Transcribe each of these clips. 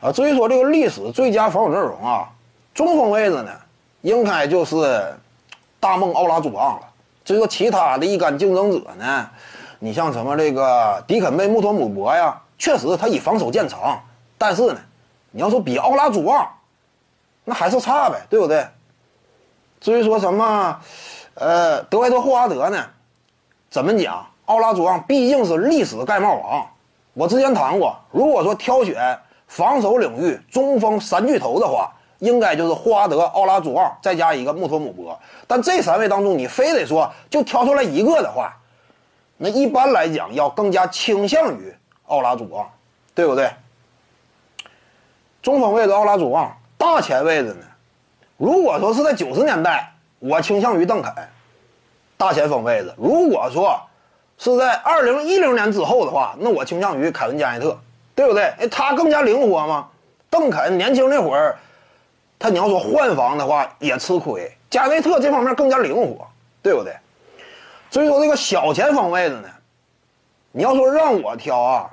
啊，至于说这个历史最佳防守阵容啊，中锋位置呢，应该就是大梦奥拉朱旺了。至于说其他的一干竞争者呢，你像什么这个迪肯贝穆托姆博呀，确实他以防守见长，但是呢，你要说比奥拉朱旺，那还是差呗，对不对？至于说什么，呃，德怀特霍华德呢？怎么讲？奥拉朱旺毕竟是历史盖帽王。我之前谈过，如果说挑选防守领域中锋三巨头的话，应该就是霍华德、奥拉朱旺再加一个穆托姆博。但这三位当中，你非得说就挑出来一个的话，那一般来讲要更加倾向于奥拉朱旺，对不对？中锋位置奥拉朱旺，大前位置呢？如果说是在九十年代，我倾向于邓肯，大前锋位置。如果说是在二零一零年之后的话，那我倾向于凯文加内特，对不对？哎，他更加灵活嘛。邓肯年轻那会儿，他你要说换防的话也吃亏。加内特这方面更加灵活，对不对？所以说这个小前锋位置呢，你要说让我挑啊，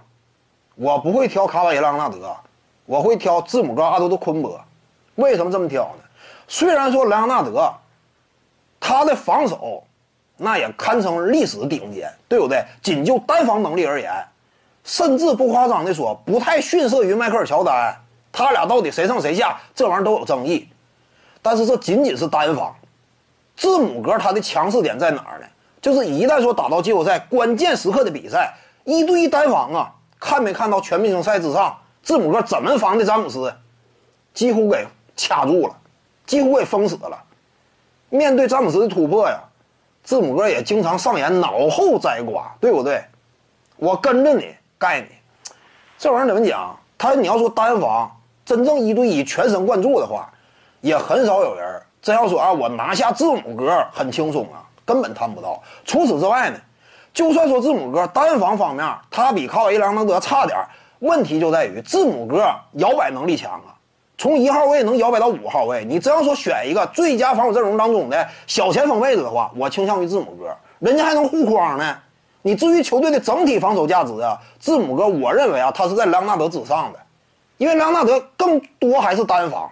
我不会挑卡瓦伊·朗纳德，我会挑字母哥阿多德昆博。为什么这么挑呢？虽然说莱昂纳德，他的防守那也堪称历史顶尖，对不对？仅就单防能力而言，甚至不夸张的说，不太逊色于迈克尔乔丹。他俩到底谁上谁下，这玩意儿都有争议。但是这仅仅是单防，字母哥他的强势点在哪儿呢？就是一旦说打到季后赛关键时刻的比赛，一对一单防啊，看没看到全明星赛之上，字母哥怎么防的詹姆斯，几乎给掐住了。几乎给封死了。面对詹姆斯的突破呀，字母哥也经常上演脑后摘瓜，对不对？我跟着你盖你，这玩意儿怎么讲？他你要说单防真正一对一全神贯注的话，也很少有人真要说啊，我拿下字母哥很轻松啊，根本谈不到。除此之外呢，就算说字母哥单防方面他比卡瓦伊·莱昂纳德差点，问题就在于字母哥摇摆能力强啊。从一号位能摇摆到五号位，你真要说选一个最佳防守阵容当中的小前锋位置的话，我倾向于字母哥，人家还能护框呢。你至于球队的整体防守价值啊，字母哥，我认为啊，他是在莱昂纳德之上的，因为莱昂纳德更多还是单防，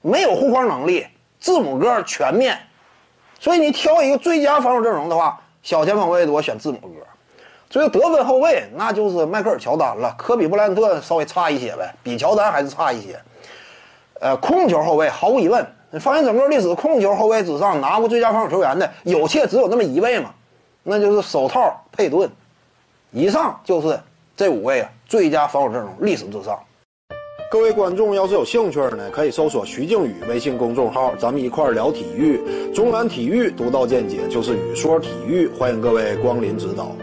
没有护框能力，字母哥全面，所以你挑一个最佳防守阵容的话，小前锋位置我选字母哥。所以得分后卫，那就是迈克尔乔丹了，科比布莱恩特稍微差一些呗，比乔丹还是差一些。呃，控球后卫毫无疑问，发现整个历史控球后卫之上拿过最佳防守球员的有且只有那么一位嘛，那就是手套佩顿。以上就是这五位啊最佳防守阵容历史之上。各位观众要是有兴趣呢，可以搜索徐静宇微信公众号，咱们一块聊体育。中南体育独到见解就是语说体育，欢迎各位光临指导。